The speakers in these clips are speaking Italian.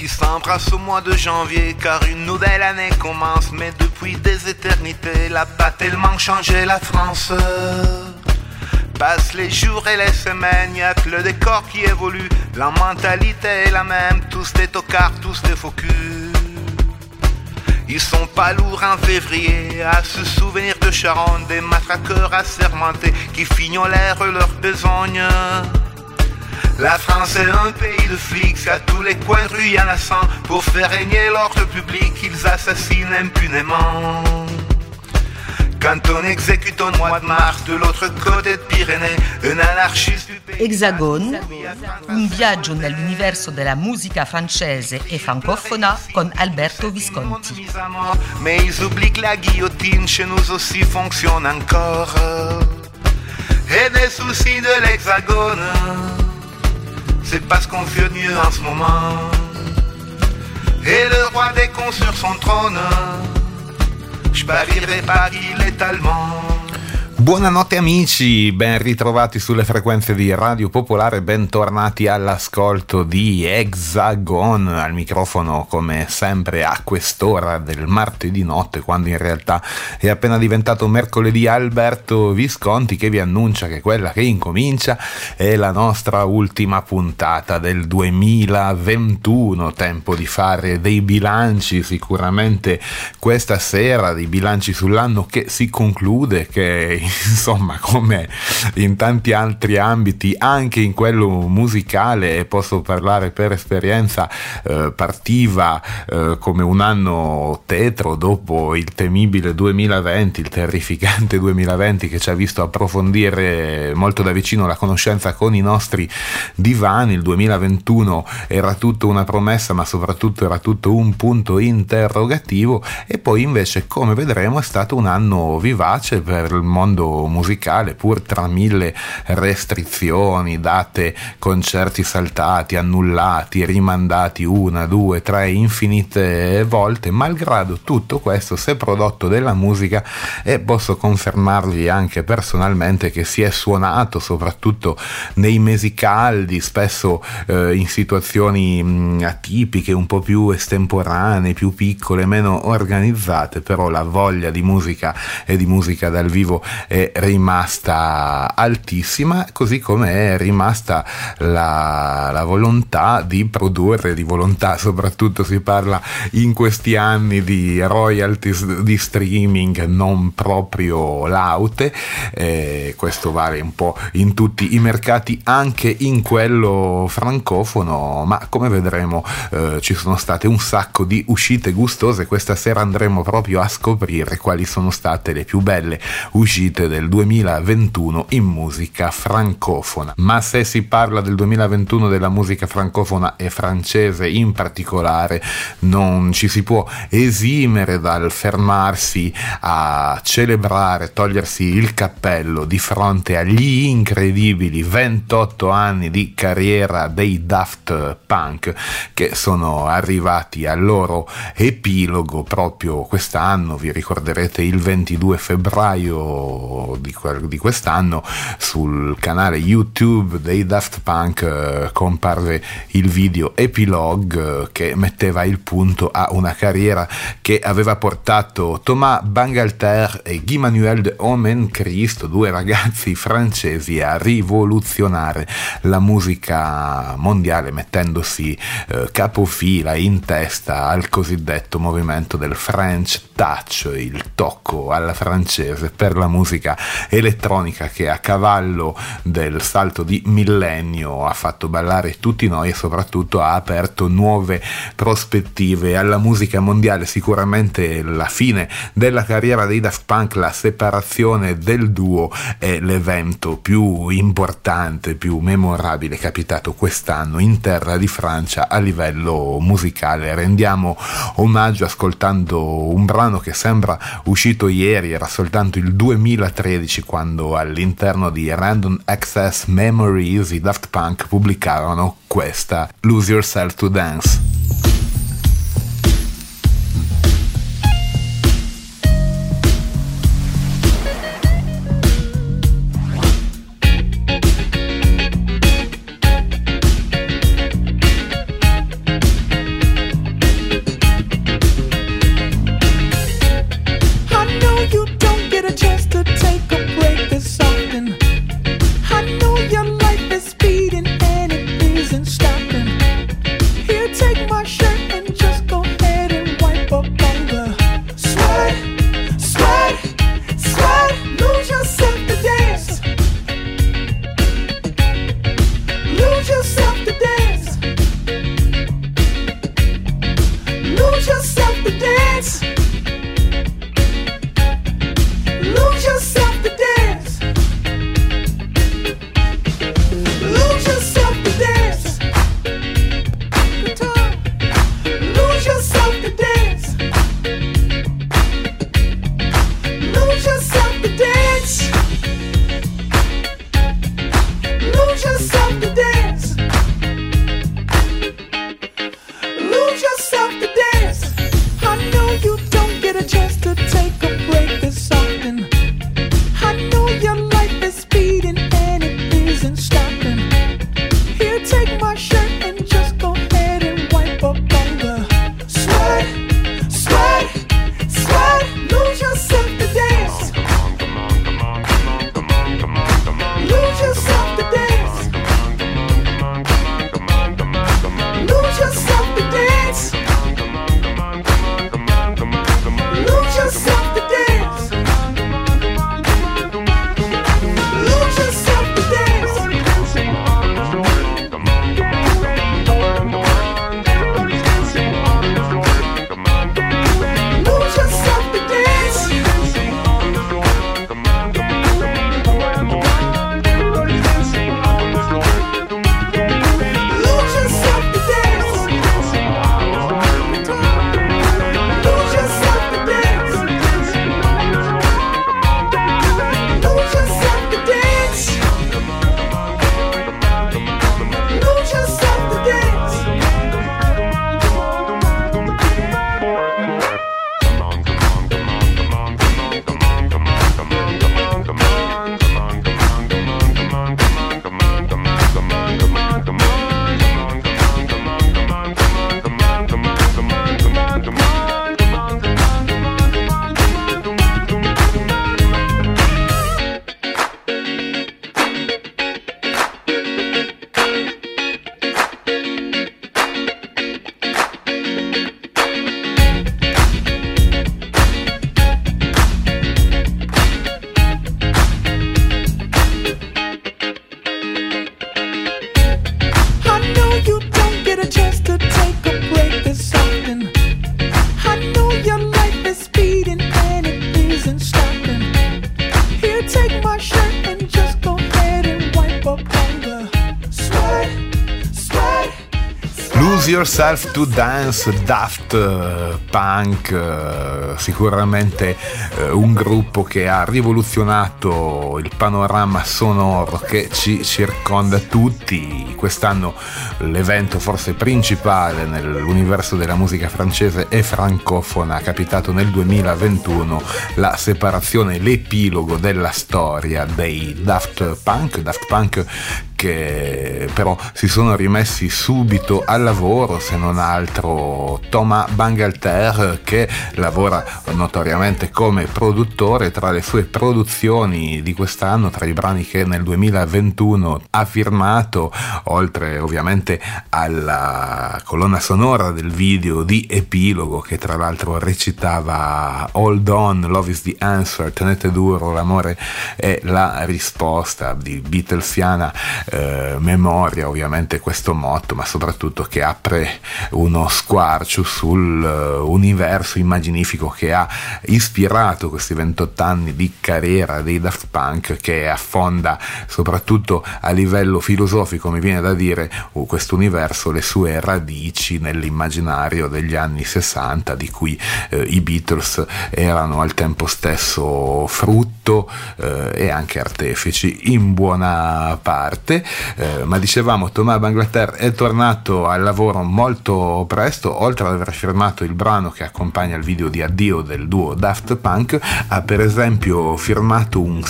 Ils s'embrassent au mois de janvier car une nouvelle année commence. Mais depuis des éternités, la pas tellement changé la France. Passent les jours et les semaines, y a que le décor qui évolue. La mentalité est la même, tous des tocards, tous des faux culs. Ils sont pas lourds en février à se souvenir de Charonne, des matraqueurs assermentés qui fignolèrent leur besogne. La France est un pays de flics, à tous les coins de rue y en a sang. Pour faire régner l'ordre public, ils assassinent impunément. Quand on exécute au mois de mars de l'autre côté de Pyrénées un anarchiste du pays... Hexagone, un viaggio nell'universo della musica francese e francofona con Alberto Visconti. Mais ils oublient que la guillotine chez nous aussi fonctionne encore. Et des soucis de l'hexagone, c'est parce qu'on fait mieux en ce moment. Et le roi des cons sur son trône, je parierai Paris létalement. Buonanotte amici, ben ritrovati sulle frequenze di Radio Popolare, bentornati all'ascolto di Hexagon, al microfono come sempre a quest'ora del martedì notte, quando in realtà è appena diventato mercoledì Alberto Visconti che vi annuncia che quella che incomincia è la nostra ultima puntata del 2021, tempo di fare dei bilanci. Sicuramente questa sera, dei bilanci sull'anno che si conclude, che insomma come in tanti altri ambiti anche in quello musicale e posso parlare per esperienza eh, partiva eh, come un anno tetro dopo il temibile 2020 il terrificante 2020 che ci ha visto approfondire molto da vicino la conoscenza con i nostri divani. Il 2021 era tutto una promessa ma soprattutto era tutto un punto interrogativo. E poi invece come vedremo è stato un anno vivace per il mondo musicale, pur tra mille restrizioni, date, concerti saltati, annullati, rimandati una, due, tre, infinite volte, malgrado tutto questo si è prodotto della musica e posso confermarvi anche personalmente che si è suonato soprattutto nei mesi caldi, spesso eh, in situazioni mh, atipiche, un po' più estemporanee, più piccole, meno organizzate, però la voglia di musica e di musica dal vivo è rimasta altissima, così come è rimasta la, la volontà di produrre, di volontà soprattutto si parla in questi anni di royalties di streaming non proprio laute, eh, questo vale un po' in tutti i mercati, anche in quello francofono, ma come vedremo eh, ci sono state un sacco di uscite gustose, questa sera andremo proprio a scoprire quali sono state le più belle uscite del 2021 in musica francofona. Ma se si parla del 2021 della musica francofona e francese in particolare, non ci si può esimere dal fermarsi a celebrare, togliersi il cappello di fronte agli incredibili 28 anni di carriera dei Daft Punk che sono arrivati al loro epilogo proprio quest'anno, vi ricorderete il 22 febbraio di, di quest'anno sul canale YouTube dei Daft Punk eh, comparve il video epilogue eh, che metteva il punto a una carriera che aveva portato Thomas Bangalter e Guy Manuel de Omen Christ, due ragazzi francesi, a rivoluzionare la musica mondiale mettendosi eh, capofila in testa al cosiddetto movimento del French Touch, il tocco alla francese per la musica elettronica che a cavallo del salto di millennio ha fatto ballare tutti noi e soprattutto ha aperto nuove prospettive alla musica mondiale. Sicuramente la fine della carriera dei Daft Punk, la separazione del duo è l'evento più importante, più memorabile capitato quest'anno in terra di Francia a livello musicale. Rendiamo omaggio ascoltando un brano che sembra uscito ieri, era soltanto il 2013 quando all'interno di Random Access Memories i Daft Punk pubblicarono questa Lose Yourself to Dance. Yourself to Dance, Daft eh, Punk, eh, sicuramente eh, un gruppo che ha rivoluzionato il panorama sonoro che ci circonda tutti. Quest'anno l'evento forse principale nell'universo della musica francese e francofona, capitato nel 2021, la separazione, l'epilogo della storia dei Daft Punk, Daft Punk che però si sono rimessi subito al lavoro, se non altro Thomas Bangalter che lavora notoriamente come produttore tra le sue produzioni di quest'anno, tra i brani che nel 2021 ha firmato, oltre ovviamente alla colonna sonora del video di Epilogo che tra l'altro recitava Hold on, Love is the answer, tenete duro, l'amore è la risposta di Beatlesiana eh, memoria ovviamente questo motto, ma soprattutto che apre uno squarcio sull'universo immaginifico che ha ispirato questi 28 anni di carriera dei Daft Punk che affonda soprattutto a livello filosofico, mi viene da dire, uh, questo universo, le sue radici nell'immaginario degli anni 60 di cui eh, i Beatles erano al tempo stesso frutto eh, e anche artefici in buona parte. Eh, ma dicevamo Thomas Banglater è tornato al lavoro molto presto, oltre ad aver firmato il brano che accompagna il video di addio del duo Daft Punk, ha per esempio firmato un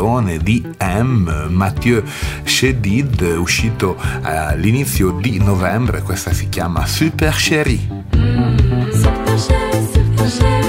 singolone di M, Mathieu Chedid, uscito all'inizio di novembre, questa si chiama Super Chérie. Super chérie, super chérie,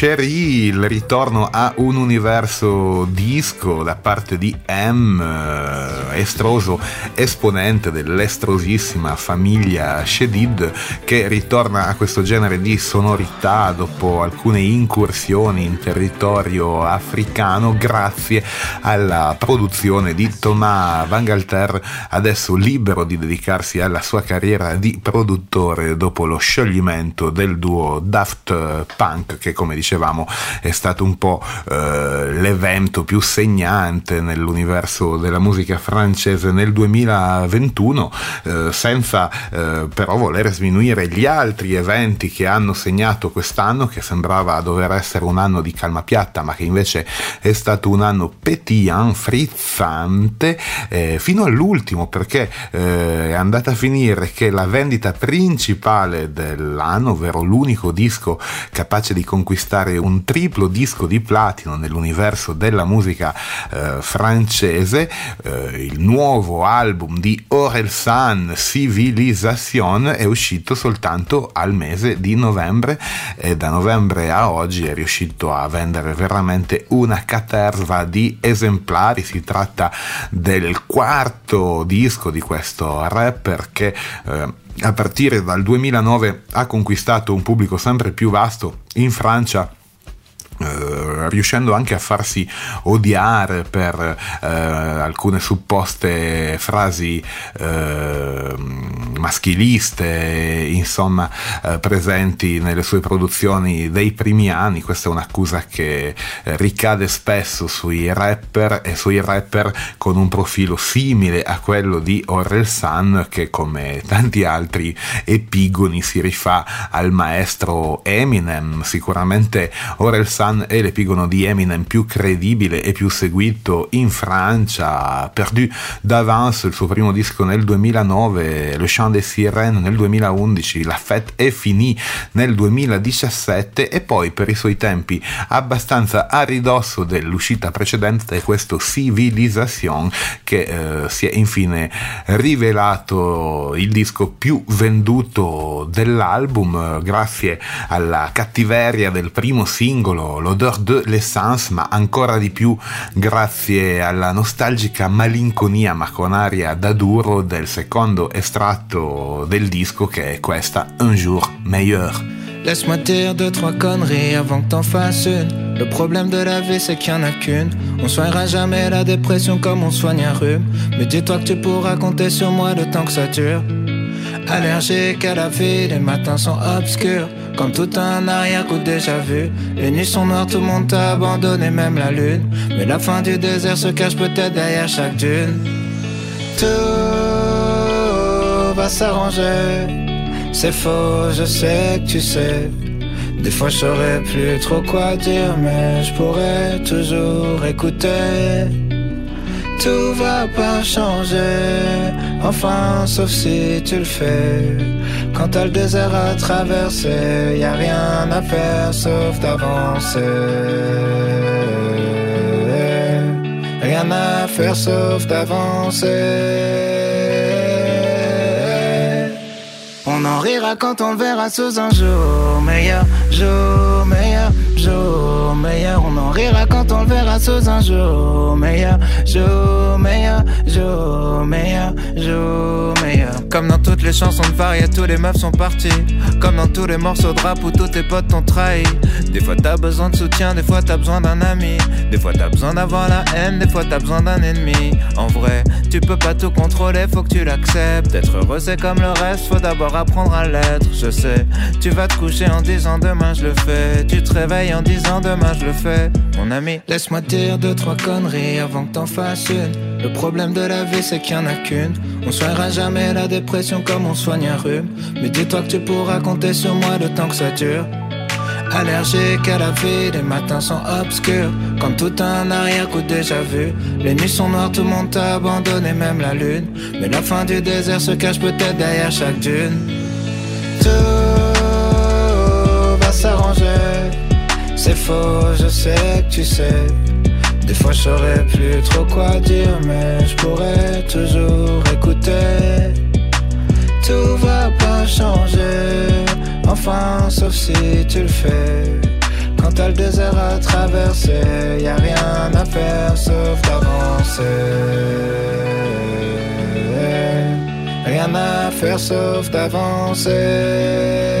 Sherry, il ritorno a un universo disco da parte di M, eh, estroso esponente dell'estrosissima famiglia Shedid, che ritorna a questo genere di sonorità dopo alcune incursioni in territorio africano grazie alla produzione di Thomas Van Galter, adesso libero di dedicarsi alla sua carriera di produttore dopo lo scioglimento del duo Daft Punk che come dicevamo è stato un po' eh, l'evento più segnante nell'universo della musica francese nel 2021, eh, senza eh, però voler sminuire gli altri eventi che hanno segnato quest'anno, che sembrava dover essere un anno di calma piatta, ma che invece è stato un anno pétillant, frizzante, eh, fino all'ultimo, perché eh, è andata a finire che la vendita principale dell'anno, ovvero l'unico disco capace di conquistare un triplo disco di platino nell'universo della musica eh, francese, eh, il nuovo album di Orelsan Civilisation è uscito soltanto al mese di novembre e da novembre a oggi è riuscito a vendere veramente una caterva di esemplari. Si tratta del quarto disco di questo rapper che eh, a partire dal 2009 ha conquistato un pubblico sempre più vasto in Francia Uh, riuscendo anche a farsi odiare per uh, alcune supposte frasi uh, maschiliste, insomma, presenti nelle sue produzioni dei primi anni. Questa è un'accusa che ricade spesso sui rapper e sui rapper con un profilo simile a quello di Orel San, che come tanti altri epigoni si rifà al maestro Eminem. Sicuramente Orel San Fan è l'epigono di Eminem più credibile e più seguito in Francia, Perdu d'avance il suo primo disco nel 2009, Le Chant des Sirènes nel 2011, La Fête est finie nel 2017 e poi per i suoi tempi abbastanza a ridosso dell'uscita precedente questo Civilisation che eh, si è infine rivelato il disco più venduto dell'album grazie alla cattiveria del primo singolo l'odeur de l'essence, ma ancora di più grazie alla nostalgica malinconia ma con aria da duro del secondo estratto del disco che è questa Un jour meilleur. Laisse-moi dire deux, trois conneries avant que t'en fasses une. Le problème de la vie, c'est qu'il n'y en a qu'une. On soignera jamais la dépression comme on soigne un rhume. Mais dis-toi que tu pourras compter sur moi le temps que ça dure. Allergique à la vie, les matins sont obscurs. Comme tout un arrière-coup déjà vu. Les nuits sont noires, tout le monde t'a abandonné, même la lune. Mais la fin du désert se cache peut-être derrière chaque dune. Tout va s'arranger. C'est faux, je sais que tu sais. Des fois je saurais plus trop quoi dire, mais je pourrais toujours écouter. Tout va pas changer, enfin sauf si tu le fais. Quand t'as le désert à traverser, y a rien à faire sauf d'avancer. Rien à faire sauf d'avancer. On en rira quand on le verra sous un jour meilleur, jour meilleur, jour On en rira quand on le verra sous un jour meilleur, jour meilleur, jour meilleur, jour meilleur. Comme dans toutes les chansons de Faria, tous les meufs sont partis. Comme dans tous les morceaux de rap où tous tes potes t'ont trahi. Des fois t'as besoin de soutien, des fois t'as besoin d'un ami. Des fois t'as besoin d'avoir la haine, des fois t'as besoin d'un ennemi. En vrai, tu peux pas tout contrôler, faut que tu l'acceptes. Être heureux c'est comme le reste, faut d'abord apprendre à l'être. Je sais, tu vas te coucher en disant demain je le fais. Tu te réveilles en disant demain je le fais. Mon ami, laisse-moi dire deux, trois conneries avant que t'en fasses une. Le problème de la vie c'est qu'il y en a qu'une. On soignera jamais la dépression comme on soigne un rhume. Mais dis-toi que tu pourras compter sur moi le temps que ça dure. Allergique à la vie, les matins sont obscurs. Comme tout un arrière-coup déjà vu. Les nuits sont noires, tout le monde t'a abandonné, même la lune. Mais la fin du désert se cache peut-être derrière chaque dune. C'est faux, je sais que tu sais. Des fois je saurais plus trop quoi dire, mais je pourrais toujours écouter. Tout va pas changer Enfin, sauf si tu le fais. Quand t'as le désert à traverser, y a rien à faire sauf d'avancer. Rien à faire sauf d'avancer.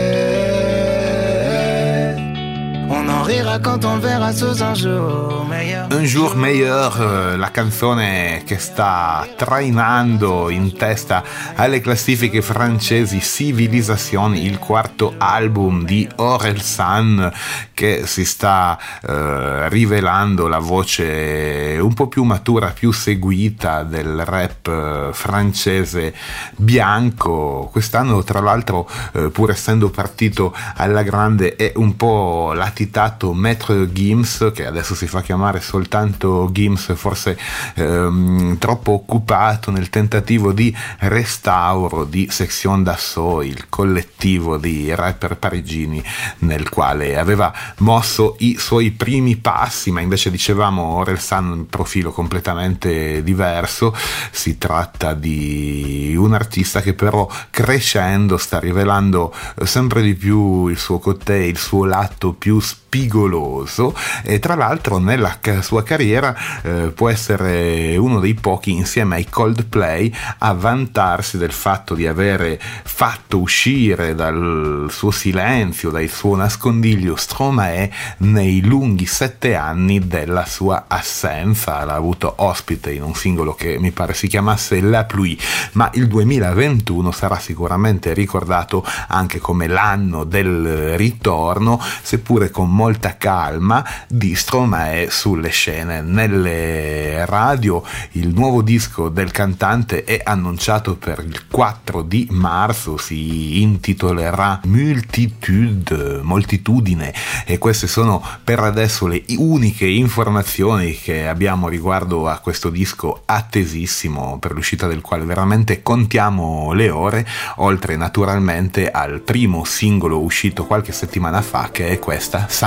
Rira quand on verra sous un jour meilleur. Un jour meilleur, eh, la canzone che sta trainando in testa alle classifiche francesi Civilisation, il quarto album di Aurel San che si sta eh, rivelando la voce un po' più matura, più seguita del rap eh, francese bianco. Quest'anno, tra l'altro, eh, pur essendo partito alla grande, è un po' latinato citato Maître Gims, che adesso si fa chiamare soltanto Gims, forse ehm, troppo occupato nel tentativo di restauro di Section d'Assaut, il collettivo di rapper parigini nel quale aveva mosso i suoi primi passi, ma invece dicevamo Orelsan un profilo completamente diverso, si tratta di un artista che però crescendo sta rivelando sempre di più il suo cotè, il suo lato più spigoloso e tra l'altro nella sua carriera eh, può essere uno dei pochi insieme ai Coldplay a vantarsi del fatto di avere fatto uscire dal suo silenzio, dal suo nascondiglio Stromae nei lunghi sette anni della sua assenza. L'ha avuto ospite in un singolo che mi pare si chiamasse La Pluie, ma il 2021 sarà sicuramente ricordato anche come l'anno del ritorno, seppure con molta calma di Stromae sulle scene. Nelle radio il nuovo disco del cantante è annunciato per il 4 di marzo, si intitolerà Multitude, moltitudine e queste sono per adesso le uniche informazioni che abbiamo riguardo a questo disco attesissimo per l'uscita del quale veramente contiamo le ore, oltre naturalmente al primo singolo uscito qualche settimana fa che è questa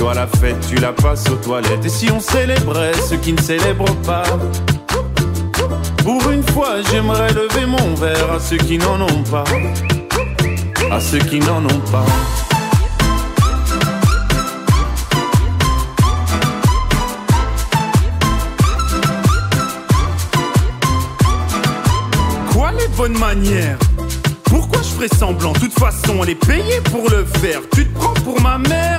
toi la fête, tu la passes aux toilettes. Et si on célébrait ceux qui ne célèbrent pas? Pour une fois, j'aimerais lever mon verre à ceux qui n'en ont pas. À ceux qui n'en ont pas. Quoi les bonnes manières? Pourquoi je ferais semblant? De toute façon, elle est payée pour le faire. Tu te prends pour ma mère?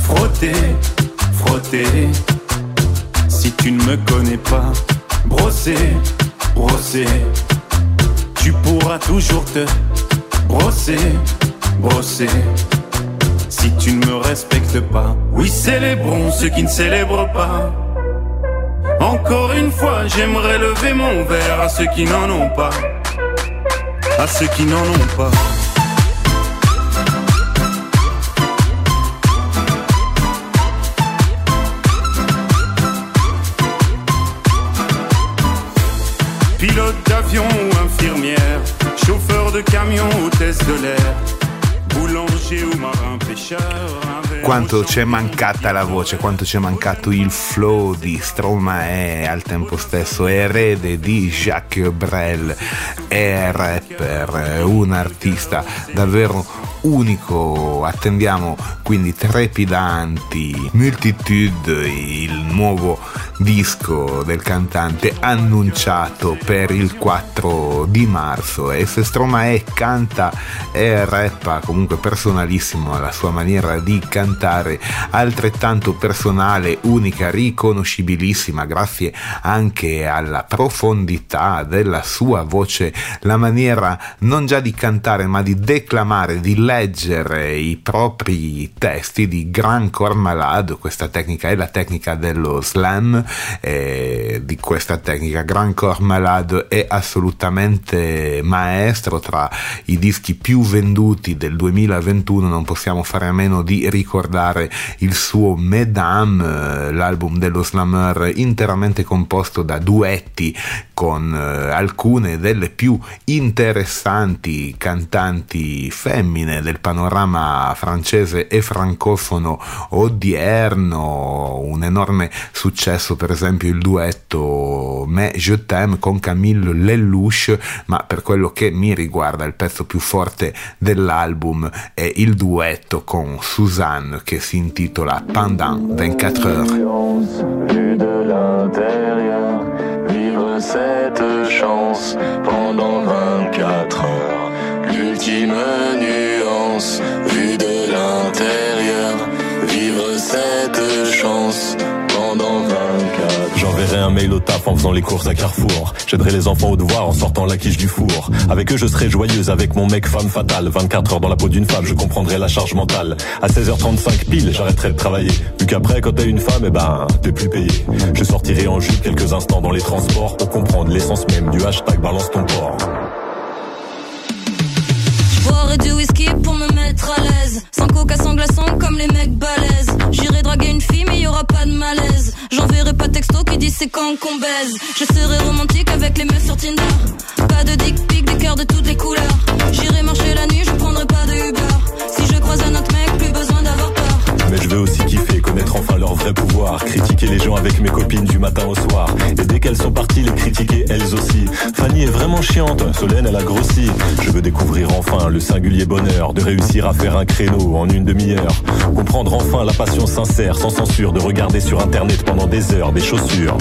Frotter, frotter. Si tu ne me connais pas, brosser, brosser. Tu pourras toujours te brosser, brosser. Si tu ne me respectes pas, oui, célébrons ceux qui ne célèbrent pas. Encore une fois, j'aimerais lever mon verre à ceux qui n'en ont pas. À ceux qui n'en ont pas. Pilote d'avion ou infirmière, chauffeur de camion, hôtesse de l'air, boulanger. Quanto ci è mancata la voce, quanto ci è mancato il flow di Stromae al tempo stesso erede di Jacques Brel, è rapper, un artista davvero unico. Attendiamo quindi trepidanti Multitude, il nuovo disco del cantante annunciato per il 4 di marzo e se Stromae canta e rappa comunque personalissimo alla sua maniera di cantare altrettanto personale unica riconoscibilissima grazie anche alla profondità della sua voce la maniera non già di cantare ma di declamare di leggere i propri testi di Gran Cormalado questa tecnica è la tecnica dello slam eh, di questa tecnica. Gran Corps Malade è assolutamente maestro tra i dischi più venduti del 2021, non possiamo fare a meno di ricordare il suo Mesdames, l'album dello slammer interamente composto da duetti con eh, alcune delle più interessanti cantanti femmine del panorama francese e francofono odierno, un enorme successo per esempio il duetto Mais je t'aime con Camille Lelouch, ma per quello che mi riguarda il pezzo più forte dell'album è il duetto con Suzanne che si Pendant 24 heures. cette chance pendant 24 heures. L'ultime nuance, Un mail au taf en faisant les courses à Carrefour. J'aiderai les enfants au devoir en sortant la quiche du four. Avec eux, je serai joyeuse avec mon mec femme fatale. 24 heures dans la peau d'une femme, je comprendrai la charge mentale. À 16h35 pile, j'arrêterai de travailler. Vu qu'après, quand t'es une femme, eh ben, t'es plus payé. Je sortirai en jupe quelques instants dans les transports pour comprendre l'essence même du hashtag balance ton port. Boire du whisky pour me mettre à l'aise. Sans coca, sans glaçon comme les mecs balèzes. J'irai draguer une fille, mais y aura pas de malaise. J'enverrai pas texto qui dit c'est quand qu'on baise. Je serai romantique avec les meufs sur Tinder. Pas de dick pic, des cœurs de toutes les couleurs. J'irai marcher la nuit, je prendrai pas de Uber. Si je croise un autre mec, Mais je veux aussi kiffer, connaître enfin leur vrai pouvoir. Critiquer les gens avec mes copines du matin au soir. Et dès qu'elles sont parties, les critiquer elles aussi. Fanny est vraiment chiante, Solène elle a grossi. Je veux découvrir enfin le singulier bonheur de réussir à faire un créneau en une demi-heure. Comprendre enfin la passion sincère, sans censure, de regarder sur internet pendant des heures des chaussures.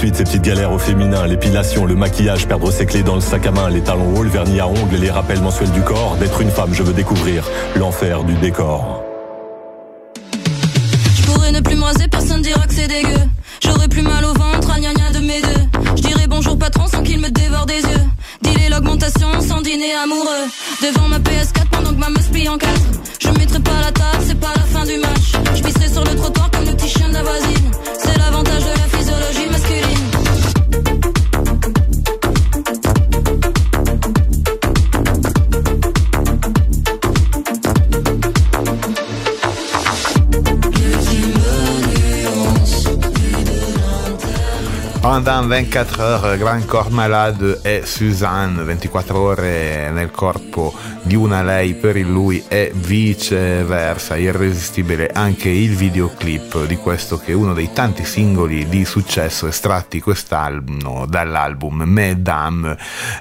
Suite ces petites galères au féminin, l'épilation, le maquillage, perdre ses clés dans le sac à main, les talons hauts, le vernis à ongles, les rappels mensuels du corps. D'être une femme, je veux découvrir l'enfer du décor. Commandant 24 heures, Grand Corps Malade e Suzanne, 24 ore nel corpo di una lei per il lui e viceversa, irresistibile anche il videoclip di questo che è uno dei tanti singoli di successo estratti quest'anno dall'album Mesdames,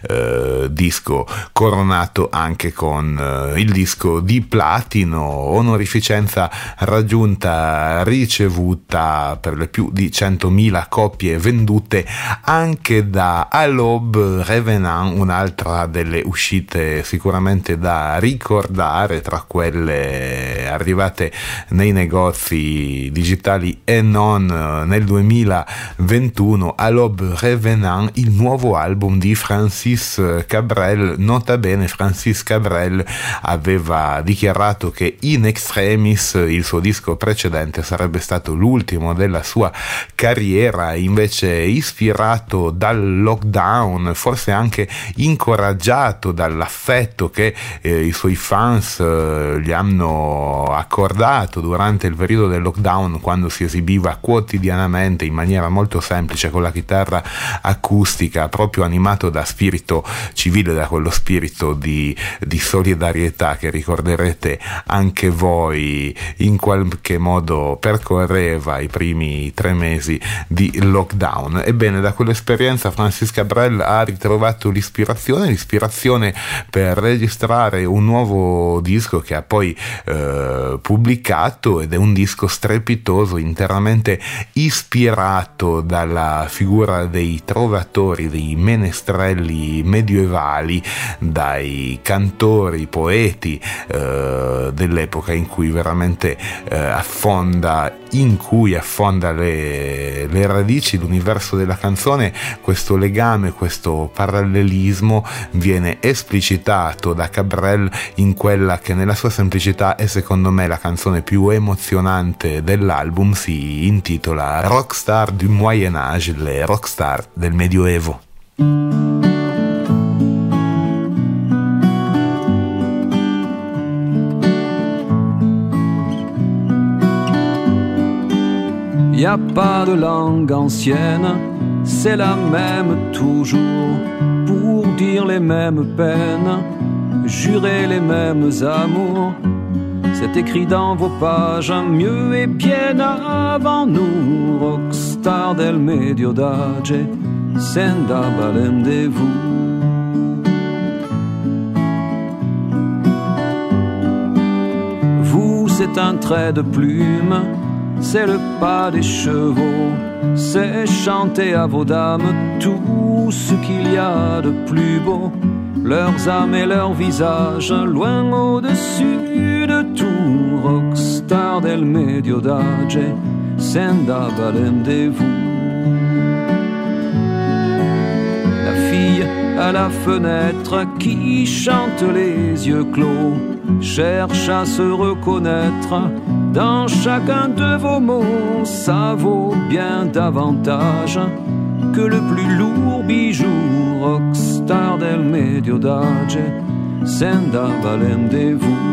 eh, disco coronato anche con eh, il disco di platino, onorificenza raggiunta, ricevuta per le più di 100.000 copie vendute anche da Alob Revenant, un'altra delle uscite sicuramente da ricordare tra quelle arrivate nei negozi digitali e non nel 2021. Alob Revenant, il nuovo album di Francis Cabrel. Nota bene, Francis Cabrel aveva dichiarato che In Extremis, il suo disco precedente, sarebbe stato l'ultimo della sua carriera, invece ispirato dal lockdown, forse anche incoraggiato dall'affetto che eh, i suoi fans eh, gli hanno accordato durante il periodo del lockdown quando si esibiva quotidianamente in maniera molto semplice con la chitarra acustica, proprio animato da spirito civile, da quello spirito di, di solidarietà che ricorderete anche voi in qualche modo percorreva i primi tre mesi di lockdown. Ebbene, da quell'esperienza Francis Cabrel ha ritrovato l'ispirazione, l'ispirazione per registrare un nuovo disco che ha poi eh, pubblicato ed è un disco strepitoso, interamente ispirato dalla figura dei trovatori, dei menestrelli medievali, dai cantori, poeti eh, dell'epoca in cui veramente eh, affonda, in cui affonda le, le radici, l'universo della canzone, questo legame, questo parallelismo viene esplicitato da Cabrel in quella che nella sua semplicità è secondo me la canzone più emozionante dell'album, si intitola Rockstar du Moyen Âge, le rockstar del Medioevo. Y a pas de langue ancienne, c'est la même toujours, pour dire les mêmes peines, jurer les mêmes amours. C'est écrit dans vos pages, mieux et bien avant nous, rockstar del medio d'âge, senda vous. Vous, c'est un trait de plume c'est le pas des chevaux, c'est chanter à vos dames tout ce qu'il y a de plus beau, leurs âmes et leurs visages, loin au-dessus de tout, rockstar del medio d'âge, senda balem de vous. La fille à la fenêtre qui chante les yeux clos, cherche à se reconnaître dans chacun de vos mots, ça vaut bien davantage que le plus lourd bijou, del medio vous.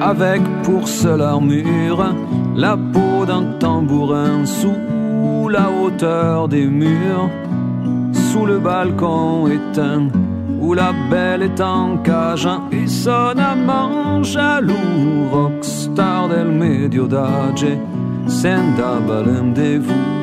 Avec pour seule armure la peau d'un tambourin sous la hauteur des murs, sous le balcon éteint, où la belle est en cage et son amant jaloux, rockstar del medio d'âge, senda balem de vous.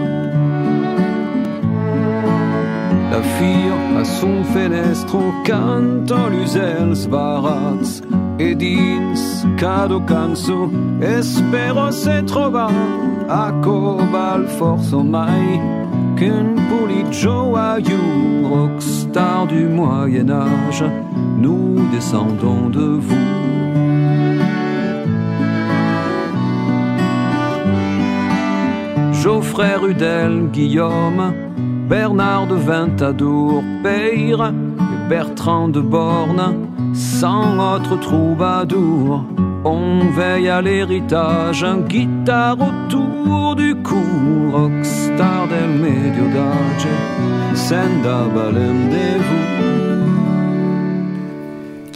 La fille a son fenestro canto l'usel svaraz e dins cado canso espero se trova a cobal forzo mai qu'un poli joyeux rockstar du Moyen Âge? Nous descendons de vous. Geoffrey Rudel Guillaume Bernard de Ventadour Peyre et Bertrand de Borne sans autre troubadour. On veille à l'héritage, un guitare autour du cou, tarde medio d'arce, sen da de vous.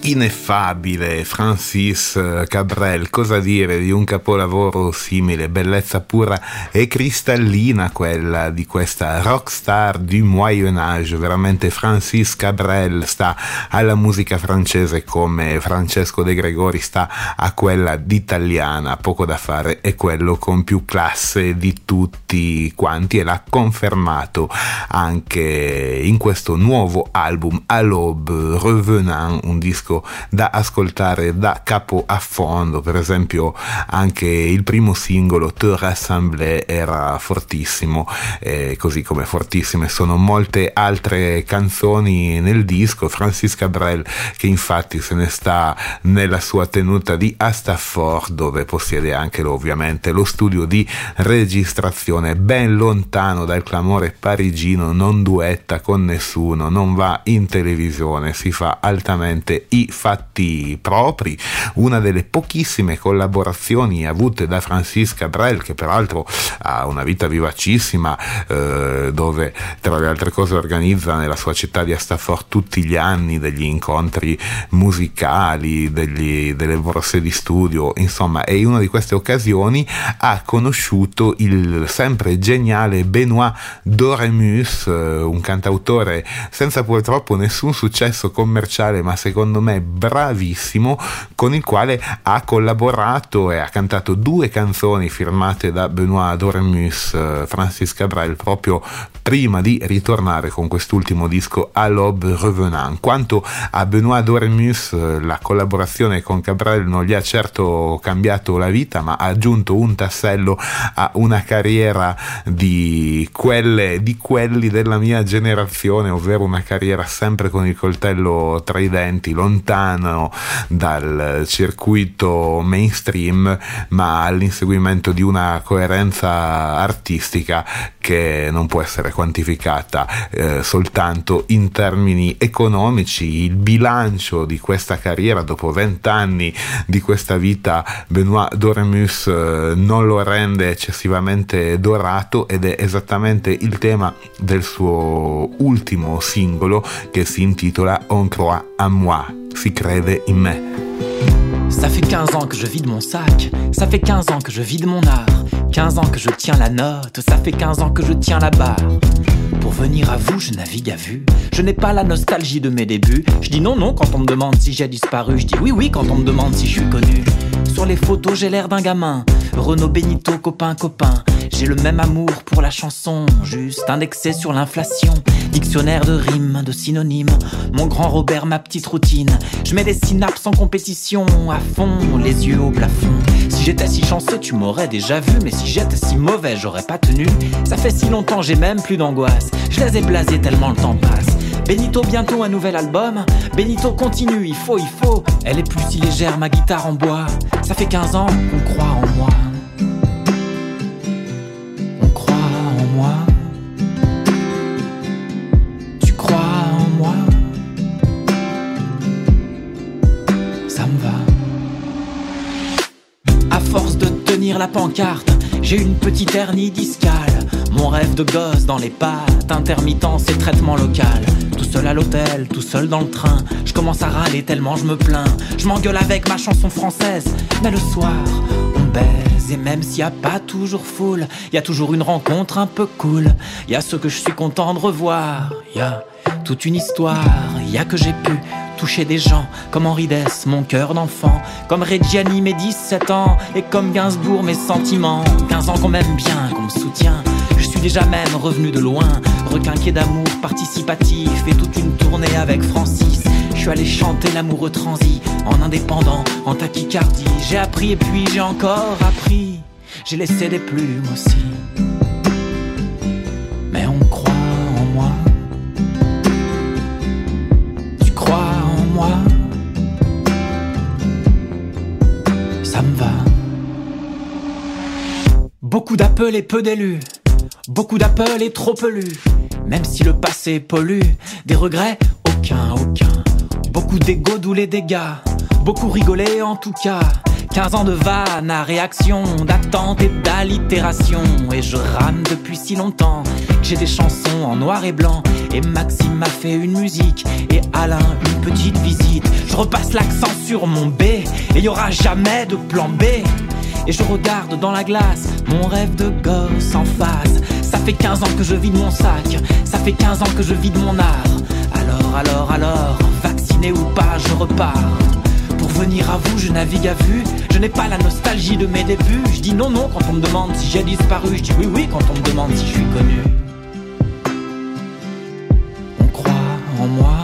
Ineffabile Francis eh, Cabrel, cosa dire di un capolavoro simile, bellezza pura e cristallina quella di questa rockstar du Moyen Âge, veramente Francis Cabrel sta alla musica francese come Francesco De Gregori sta a quella d'italiana, poco da fare, è quello con più classe di tutti quanti e l'ha confermato anche in questo nuovo album A Revenant, un disco disco da ascoltare da capo a fondo, per esempio anche il primo singolo Te Rassemblée era fortissimo, eh, così come fortissime sono molte altre canzoni nel disco, Francis Cabrel che infatti se ne sta nella sua tenuta di Astafford dove possiede anche ovviamente lo studio di registrazione. Ben lontano dal clamore parigino, non duetta con nessuno, non va in televisione, si fa altamente fatti propri, una delle pochissime collaborazioni avute da Francis Cabrel, che peraltro ha una vita vivacissima, eh, dove tra le altre cose organizza nella sua città di Astaffort tutti gli anni degli incontri musicali, degli, delle borse di studio, insomma, e in una di queste occasioni ha conosciuto il sempre geniale Benoît Doremus, eh, un cantautore senza purtroppo nessun successo commerciale, ma secondo me bravissimo, con il quale ha collaborato e ha cantato due canzoni firmate da Benoît Dormus, eh, Francis Cabrel, proprio prima di ritornare con quest'ultimo disco A l'Aube Revenant. Quanto a Benoît Dormus, eh, la collaborazione con Cabrel non gli ha certo cambiato la vita, ma ha aggiunto un tassello a una carriera di, quelle, di quelli della mia generazione, ovvero una carriera sempre con il coltello tra i denti, lontano dal circuito mainstream, ma all'inseguimento di una coerenza artistica che non può essere quantificata eh, soltanto in termini economici. Il bilancio di questa carriera dopo vent'anni di questa vita, Benoît Doremus eh, non lo rende eccessivamente dorato ed è esattamente il tema del suo ultimo singolo che si intitola On croit à moi. si crede in. Ça fait 15 ans que je vide mon sac, ça fait 15 ans que je vide mon art, 15 ans que je tiens la note, ça fait 15 ans que je tiens la barre. Pour venir à vous, je navigue à vue. Je n'ai pas la nostalgie de mes débuts. Je dis non, non quand on me demande si j'ai disparu. Je dis oui, oui quand on me demande si je suis connu. Sur les photos, j'ai l'air d'un gamin. Renaud Benito, copain, copain. J'ai le même amour pour la chanson, juste indexé sur l'inflation. Dictionnaire de rimes, de synonymes. Mon grand Robert, ma petite routine. Je mets des synapses en compétition, à fond, les yeux au plafond. Si j'étais si chanceux, tu m'aurais déjà vu. Mais si j'étais si mauvais, j'aurais pas tenu. Ça fait si longtemps, j'ai même plus d'angoisse. Je les ai blasés tellement le temps passe. Benito, bientôt un nouvel album. Benito continue, il faut, il faut. Elle est plus si légère, ma guitare en bois. Ça fait 15 ans qu'on croit en moi. On croit en moi. Tu crois en moi. Ça me va. À force de tenir la pancarte, j'ai une petite hernie discale. Mon rêve de gosse dans les pattes, intermittence et traitement local. Tout seul à l'hôtel, tout seul dans le train. Je commence à râler tellement je me plains. Je m'engueule avec ma chanson française. Mais le soir, on baise. Et même s'il n'y a pas toujours foule, il y a toujours une rencontre un peu cool. Il y a ce que je suis content de revoir. Il y a toute une histoire. Il y a que j'ai pu toucher des gens comme Henri Dess, mon cœur d'enfant, comme Reggiani, mes 17 ans, et comme Gainsbourg, mes sentiments. 15 ans qu'on m'aime bien, qu'on me soutient. Déjà même revenu de loin, requinqué d'amour participatif et toute une tournée avec Francis. Je suis allé chanter l'amoureux transi en indépendant, en tachycardie. J'ai appris et puis j'ai encore appris. J'ai laissé des plumes aussi. Mais on croit en moi. Tu crois en moi. Ça me va. Beaucoup d'appels et peu d'élus. Beaucoup d'appels et trop pelus. Même si le passé pollue, des regrets, aucun, aucun. Beaucoup d'ego d'où les dégâts. Beaucoup rigolé en tout cas. 15 ans de vannes à réaction, d'attente et d'allitération. Et je rame depuis si longtemps que j'ai des chansons en noir et blanc. Et Maxime m'a fait une musique et Alain une petite visite. Je repasse l'accent sur mon B et y aura jamais de plan B. Et je regarde dans la glace mon rêve de gosse en face. Ça fait 15 ans que je vide mon sac, ça fait 15 ans que je vide mon art. Alors, alors, alors, vacciné ou pas, je repars. Pour venir à vous, je navigue à vue. Je n'ai pas la nostalgie de mes débuts. Je dis non, non quand on me demande si j'ai disparu. Je dis oui, oui quand on me demande si je suis connu. On croit en moi.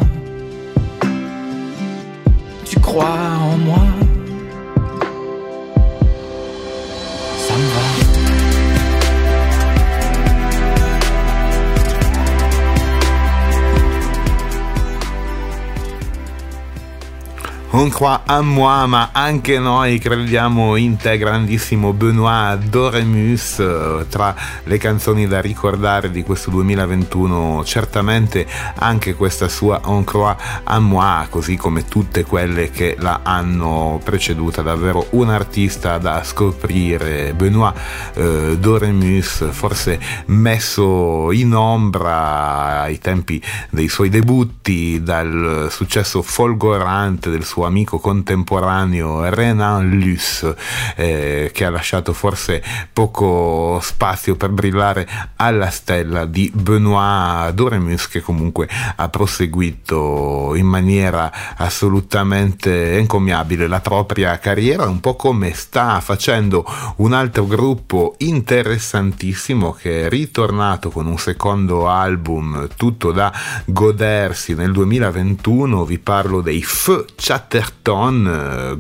Tu crois en moi. Non qua a moi, ma anche noi crediamo in te, grandissimo Benoît Doremus, eh, tra le canzoni da ricordare di questo 2021, certamente anche questa sua à moi, così come tutte quelle che la hanno preceduta, davvero un artista da scoprire, Benoît eh, Doremus, forse messo in ombra ai tempi dei suoi debutti, dal successo folgorante del suo amico contemporaneo Renan Luce, eh, che ha lasciato forse poco spazio per brillare alla stella di Benoît Doremus, che comunque ha proseguito in maniera assolutamente encomiabile la propria carriera, un po' come sta facendo un altro gruppo interessantissimo che è ritornato con un secondo album tutto da godersi. Nel 2021, vi parlo dei F Chatter Atherton, euh,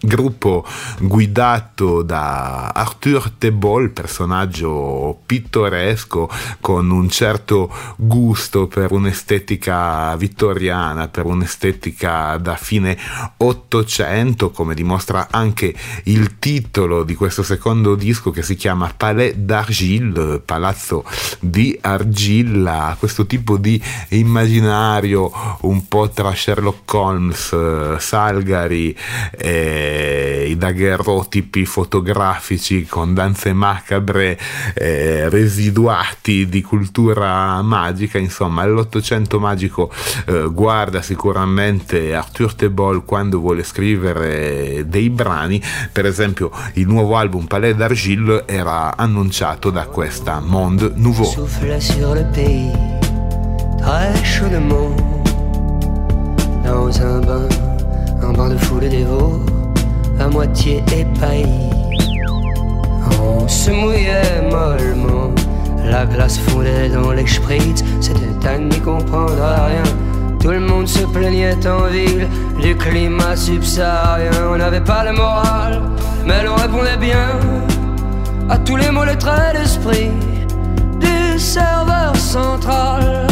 gruppo guidato da Arthur Tebol, personaggio pittoresco con un certo gusto per un'estetica vittoriana, per un'estetica da fine Ottocento, come dimostra anche il titolo di questo secondo disco che si chiama Palais d'Argile, Palazzo di Argilla, questo tipo di immaginario un po' tra Sherlock Holmes, Salgari e i daguerrotipi fotografici con danze macabre eh, residuati di cultura magica, insomma l'Ottocento magico eh, guarda sicuramente Arthur Tebol quando vuole scrivere dei brani, per esempio il nuovo album Palais d'Argile era annunciato da questa Monde Nouveau. Très chaudement, dans un bain, un bain de foule dévot. À moitié épaillis. On se mouillait mollement, la glace fondait dans les spritz, c'était à n'y comprendre rien. Tout le monde se plaignait en ville du climat subsaharien. On n'avait pas le moral, mais l'on répondait bien à tous les mots, traits d'esprit du serveur central.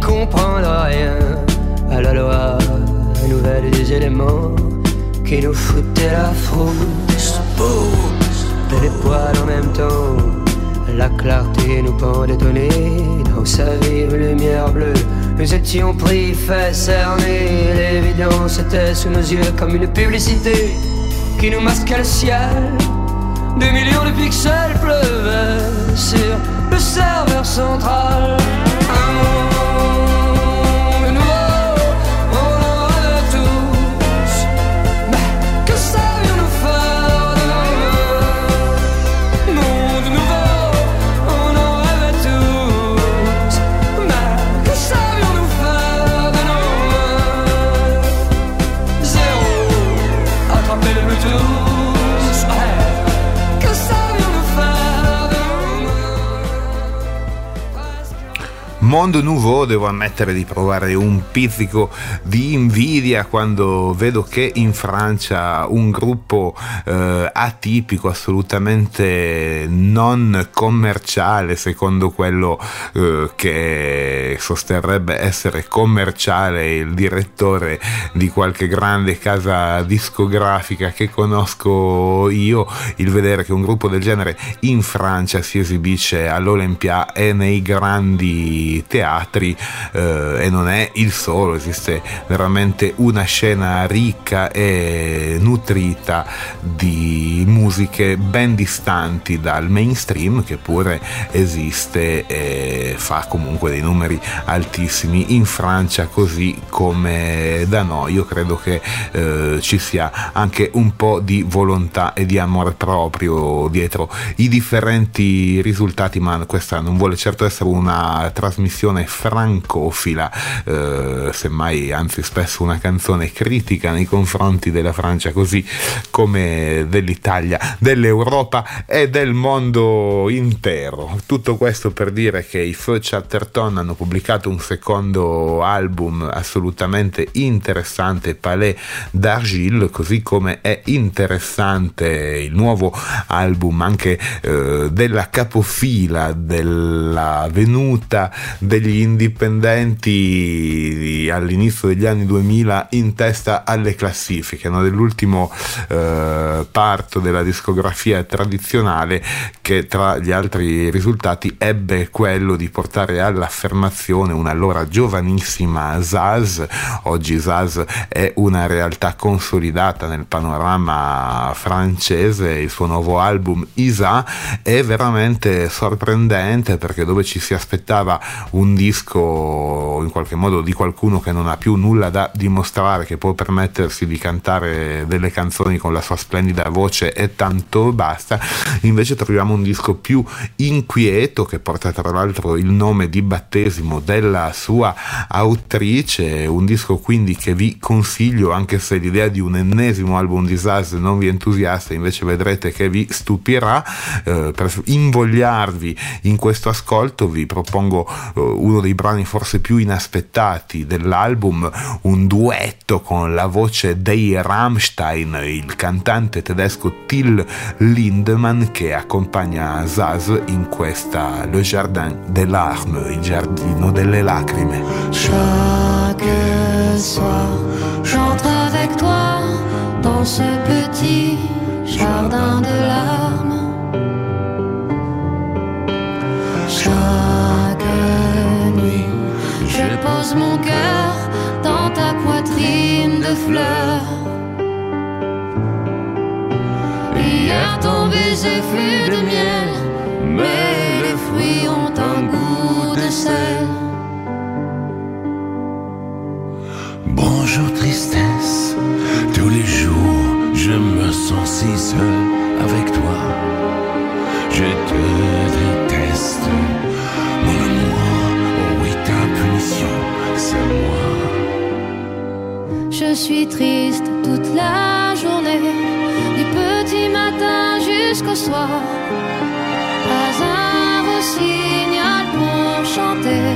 Comprendre rien à la loi nouvelle des éléments qui nous foutaient la frousse. Et les poils en même temps, la clarté nous pendait nez dans sa vive lumière bleue. Nous étions pris, fait cerner, l'évidence était sous nos yeux comme une publicité qui nous masquait le ciel. Des millions de pixels pleuvaient sur serveur central. Mondo Nouveau devo ammettere di provare un pizzico di invidia quando vedo che in Francia un gruppo eh, atipico, assolutamente non commerciale, secondo quello eh, che sosterrebbe essere commerciale il direttore di qualche grande casa discografica che conosco io, il vedere che un gruppo del genere in Francia si esibisce all'Olympia e nei grandi teatri eh, e non è il solo, esiste veramente una scena ricca e nutrita di musiche ben distanti dal mainstream che pure esiste e fa comunque dei numeri altissimi in Francia così come da noi. Io credo che eh, ci sia anche un po' di volontà e di amore proprio dietro i differenti risultati, ma questa non vuole certo essere una trasmissione trasmissione francofila, eh, semmai anzi spesso una canzone critica nei confronti della Francia così come dell'Italia, dell'Europa e del mondo intero. Tutto questo per dire che i Feu Chatterton hanno pubblicato un secondo album assolutamente interessante, Palais d'Argile, così come è interessante il nuovo album anche eh, della capofila della venuta degli indipendenti all'inizio degli anni 2000 in testa alle classifiche, no? dell'ultimo eh, parto della discografia tradizionale che tra gli altri risultati ebbe quello di portare all'affermazione un'allora giovanissima Zaz, oggi Zaz è una realtà consolidata nel panorama francese, il suo nuovo album Isa è veramente sorprendente perché dove ci si aspettava un disco in qualche modo di qualcuno che non ha più nulla da dimostrare, che può permettersi di cantare delle canzoni con la sua splendida voce e tanto basta, invece troviamo un disco più inquieto che porta tra l'altro il nome di battesimo della sua autrice, un disco quindi che vi consiglio anche se l'idea di un ennesimo album di Zaz non vi entusiasta, invece vedrete che vi stupirà, eh, per invogliarvi in questo ascolto vi propongo eh, uno dei brani forse più inaspettati dell'album, un duetto con la voce dei Rammstein, il cantante tedesco Till Lindemann che accompagna Zaz in questa Le Jardin des Larmes, il giardino delle lacrime. Chaque soir, j'entre avec toi dans ce petit jardin de larmes. Mon cœur dans ta poitrine de fleurs. Hier ton baiser fut de miel, mais les fruits ont un goût de sel. Bonjour tristesse, tous les jours je me sens si seul suis triste toute la journée, du petit matin jusqu'au soir. Pas un rossignol pour chanter,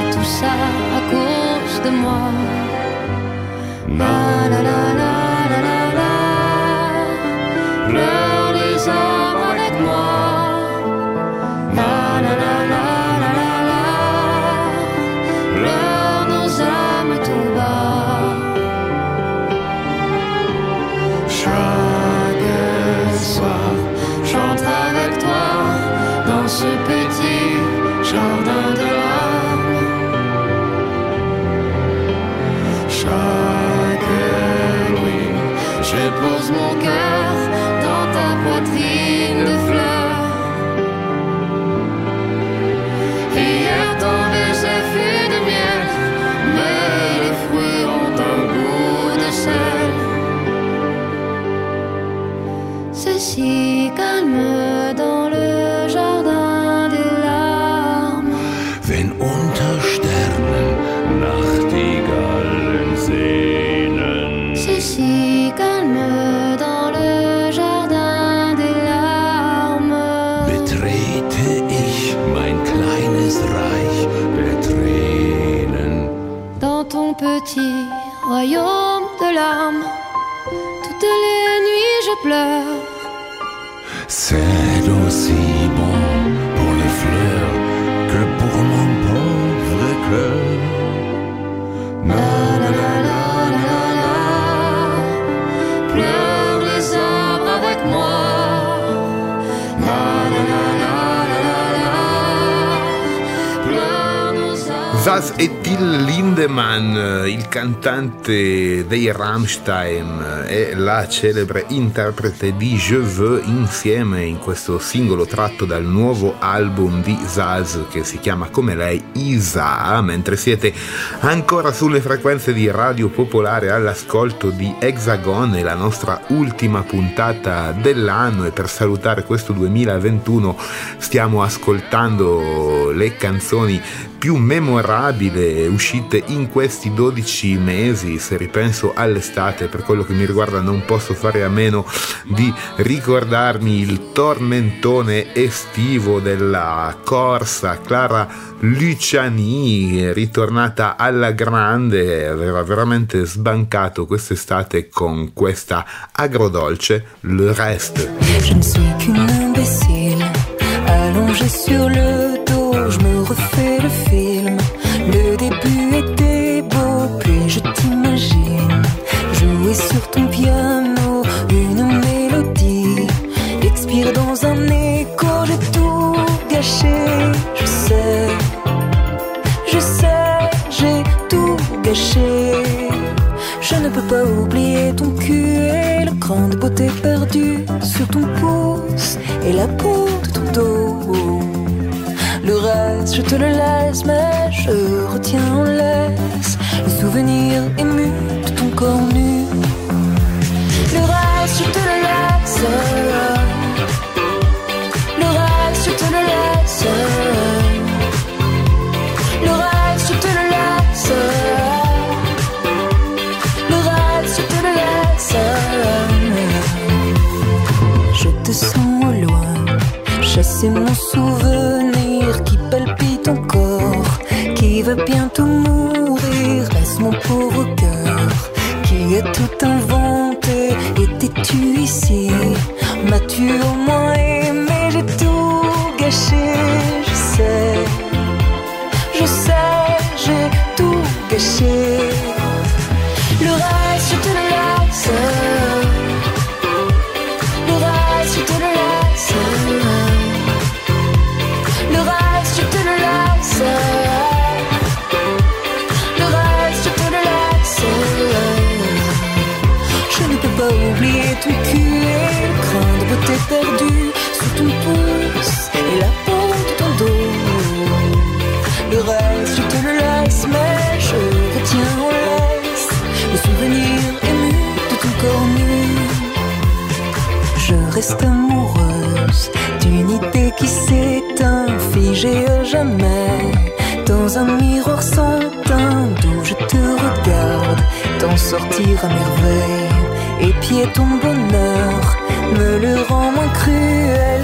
et tout ça à cause de moi. La la la la la la la, Man, eh, il cantante dei Rammstein e la celebre interprete di Je veux insieme in questo singolo tratto dal nuovo album di Zaz che si chiama come lei Isa, mentre siete ancora sulle frequenze di Radio Popolare all'ascolto di Hexagon e la nostra ultima puntata dell'anno e per salutare questo 2021 stiamo ascoltando le canzoni più memorabili uscite in questi 12 mesi. Se ripenso all'estate, per quello che mi riguarda, non posso fare a meno di ricordarmi il tormentone estivo della corsa. Clara Luciani, ritornata alla grande, aveva veramente sbancato quest'estate con questa agrodolce Le Reste. Je ne suis qu'une imbécile, allongée sur le dos, je me refais le film. Ton piano une mélodie. Expire dans un écho, j'ai tout gâché. Je sais, je sais, j'ai tout gâché. Je ne peux pas oublier ton cul et le cran de beauté perdu sur ton pouce et la peau de ton dos. Le reste, je te le laisse, mais je retiens en laisse le souvenir ému es-tu ici? Dans un miroir sans teint d'où je te regarde, t'en sortir à merveille. Et pied ton bonheur me le rend moins cruel.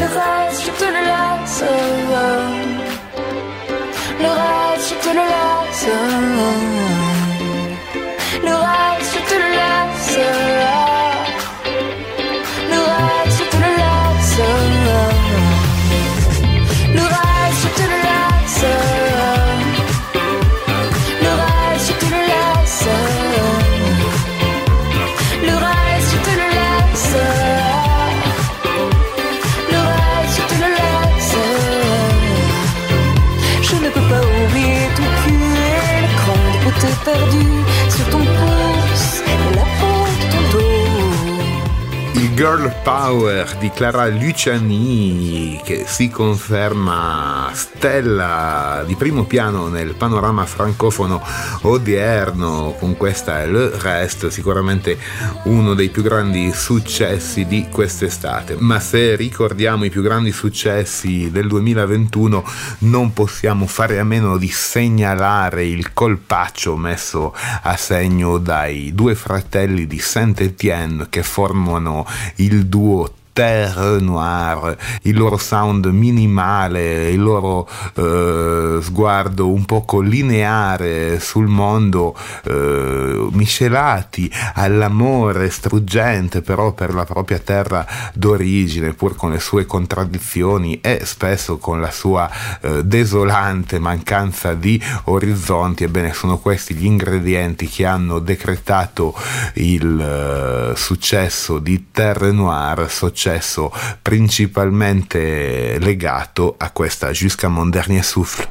Power di Clara Luciani che si conferma stella di primo piano nel panorama francofono odierno con questa Le Reste, sicuramente uno dei più grandi successi di quest'estate. Ma se ricordiamo i più grandi successi del 2021 non possiamo fare a meno di segnalare il colpaccio messo a segno dai due fratelli di Saint-Étienne che formano il do outro. Terre noire, il loro sound minimale, il loro eh, sguardo un poco lineare sul mondo, eh, miscelati all'amore struggente però per la propria terra d'origine, pur con le sue contraddizioni e spesso con la sua eh, desolante mancanza di orizzonti, ebbene sono questi gli ingredienti che hanno decretato il eh, successo di Terre Noire, successo principalmente legato a questa Jusqu'à mon dernier souffle.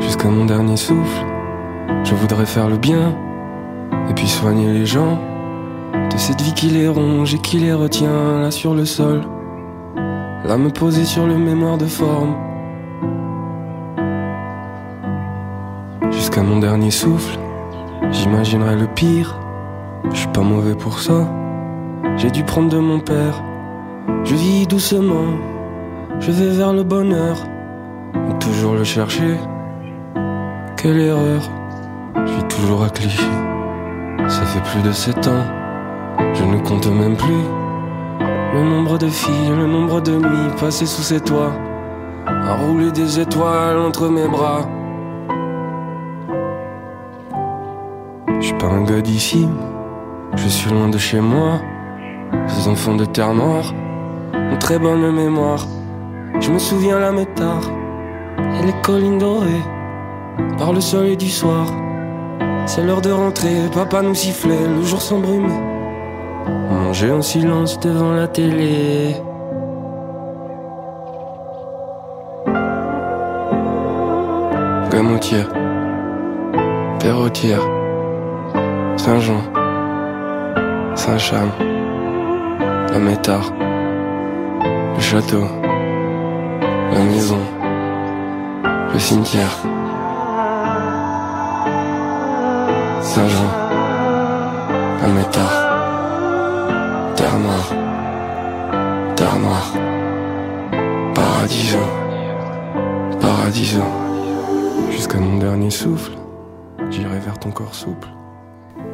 Jusqu'à mon dernier souffle, je voudrais faire le bien et puis soigner les gens de cette vie qui les ronge et qui les retient là sur le sol. Là me poser sur le mémoire de forme. Jusqu'à mon dernier souffle, j'imaginerai le pire. Je suis pas mauvais pour ça. J'ai dû prendre de mon père. Je vis doucement, je vais vers le bonheur. Mais toujours le chercher. Quelle erreur, je vis toujours à cliché. Ça fait plus de sept ans, je ne compte même plus. Le nombre de filles, le nombre de nuits passées sous ses toits, à rouler des étoiles entre mes bras. Je suis pas un gars d'ici, je suis loin de chez moi. Ces enfants de terre noire ont très bonne mémoire. Je me souviens la métard et les collines dorées par le soleil du soir. C'est l'heure de rentrer, papa nous sifflait, le jour s'embrumait. On mangeait en silence devant la télé. Gamotière, Perrotière, Saint-Jean, Saint-Cham, la Métard, le château, la maison, le cimetière. Saint-Jean, la Métard, Paradiso. Jusqu'à mon dernier souffle, j'irai vers ton corps souple.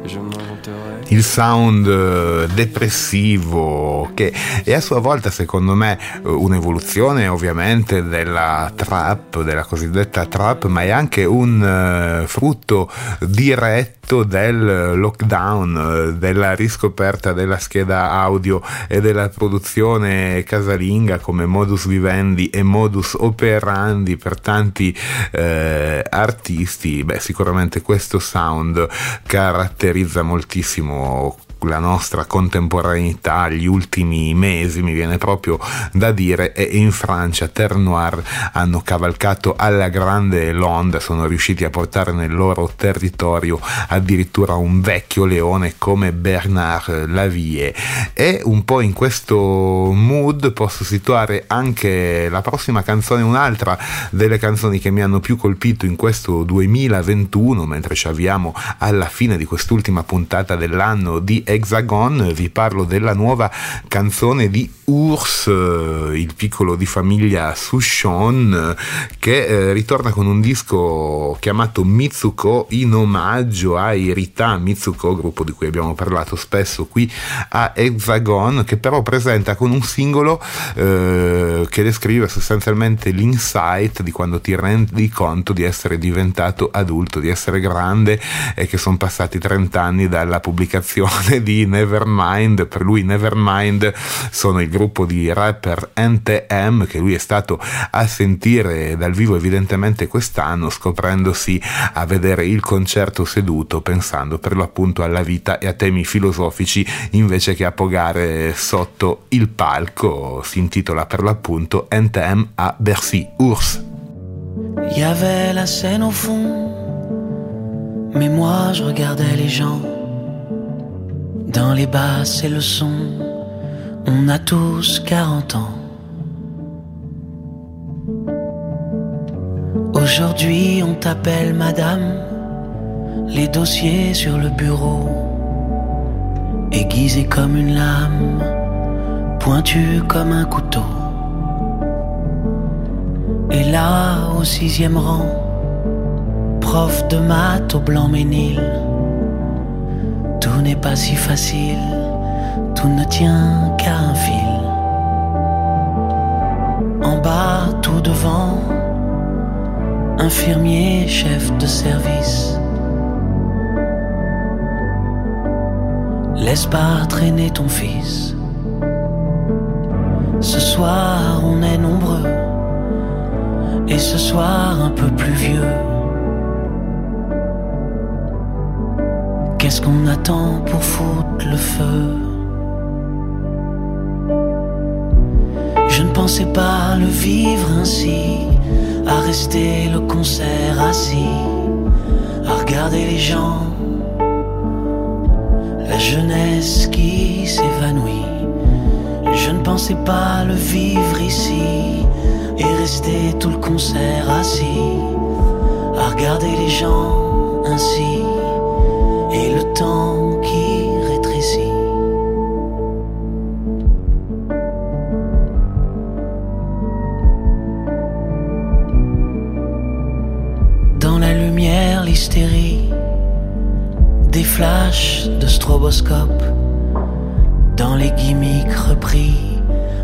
Je. Il sound eh, depressivo che è a sua volta secondo me eh, un'evoluzione ovviamente della trap, della cosiddetta trap, ma è anche un eh, frutto diretto del lockdown, eh, della riscoperta della scheda audio e della produzione casalinga come modus vivendi e modus operandi per tanti eh, artisti. Beh, sicuramente questo sound caratterizza moltissimo muchísimo la nostra contemporaneità, gli ultimi mesi, mi viene proprio da dire, e in Francia Terre Noire hanno cavalcato alla grande l'onda, sono riusciti a portare nel loro territorio addirittura un vecchio leone come Bernard Lavie. E un po' in questo mood posso situare anche la prossima canzone, un'altra delle canzoni che mi hanno più colpito in questo 2021, mentre ci avviamo alla fine di quest'ultima puntata dell'anno di Hexagon, vi parlo della nuova canzone di Urs, il piccolo di famiglia Sushon, che eh, ritorna con un disco chiamato Mitsuko in omaggio a Irita Mitsuko, gruppo di cui abbiamo parlato spesso qui a Hexagon, che però presenta con un singolo eh, che descrive sostanzialmente l'insight di quando ti rendi conto di essere diventato adulto, di essere grande e che sono passati 30 anni dalla pubblicazione di Nevermind. Per lui Nevermind sono il gruppo di rapper NTM che lui è stato a sentire dal vivo evidentemente quest'anno scoprendosi a vedere il concerto seduto pensando per l'appunto alla vita e a temi filosofici invece che a pogare sotto il palco si intitola per l'appunto NTM a Bercy Ours Il y avait la scène au fond, mais moi je regardais les gens. Dans les basses et le son, on a tous 40 ans. Aujourd'hui on t'appelle madame, les dossiers sur le bureau, aiguisés comme une lame, pointu comme un couteau. Et là, au sixième rang, prof de maths au blanc ménil, tout n'est pas si facile, tout ne tient qu'à un fil. En bas, tout devant, infirmier, chef de service. Laisse pas traîner ton fils. Ce soir, on est nombreux. Et ce soir, un peu plus vieux. Qu'est-ce qu'on attend pour foutre le feu? Je ne pensais pas le vivre ainsi, à rester le concert assis, à regarder les gens, la jeunesse qui s'évanouit. Je ne pensais pas le vivre ici et rester tout le concert assis, à regarder les gens ainsi temps qui rétrécit. Dans la lumière, l'hystérie, des flashs de stroboscope, dans les gimmicks repris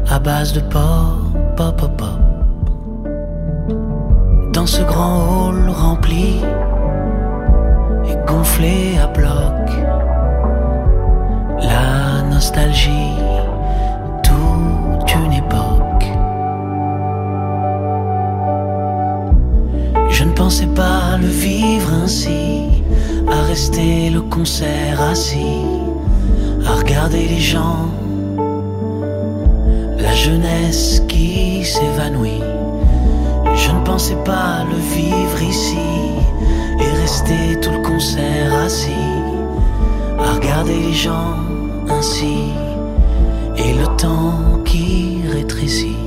à base de pop, pop, pop, pop. Dans ce grand hall rempli gonflé à bloc, la nostalgie, toute une époque. Je ne pensais pas le vivre ainsi, à rester le concert assis, à regarder les gens, la jeunesse qui s'évanouit. Je ne pensais pas le vivre ici et rester tout le concert assis, à regarder les gens ainsi et le temps qui rétrécit.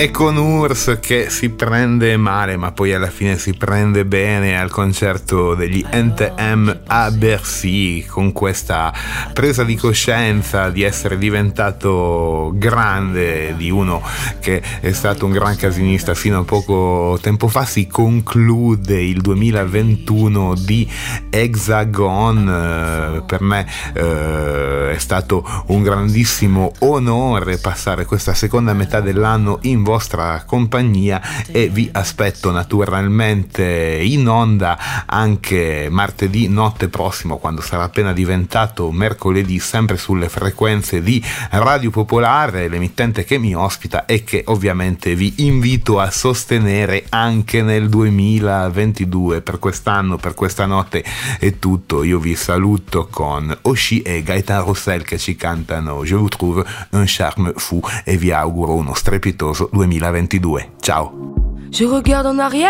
E con Urs che si prende male, ma poi alla fine si prende bene al concerto degli NTM a Bercy, con questa presa di coscienza di essere diventato grande, di uno che è stato un gran casinista fino a poco tempo fa, si conclude il 2021 di Hexagon. Per me eh, è stato un grandissimo onore passare questa seconda metà dell'anno in vostra compagnia e vi aspetto naturalmente in onda anche martedì notte prossimo quando sarà appena diventato mercoledì sempre sulle frequenze di Radio Popolare l'emittente che mi ospita e che ovviamente vi invito a sostenere anche nel 2022 per quest'anno per questa notte è tutto. Io vi saluto con Oshi e Gaetan Rossel che ci cantano. Je vous trouve un charme fou e vi auguro uno strepitoso 2022. Ciao Je regarde en arrière.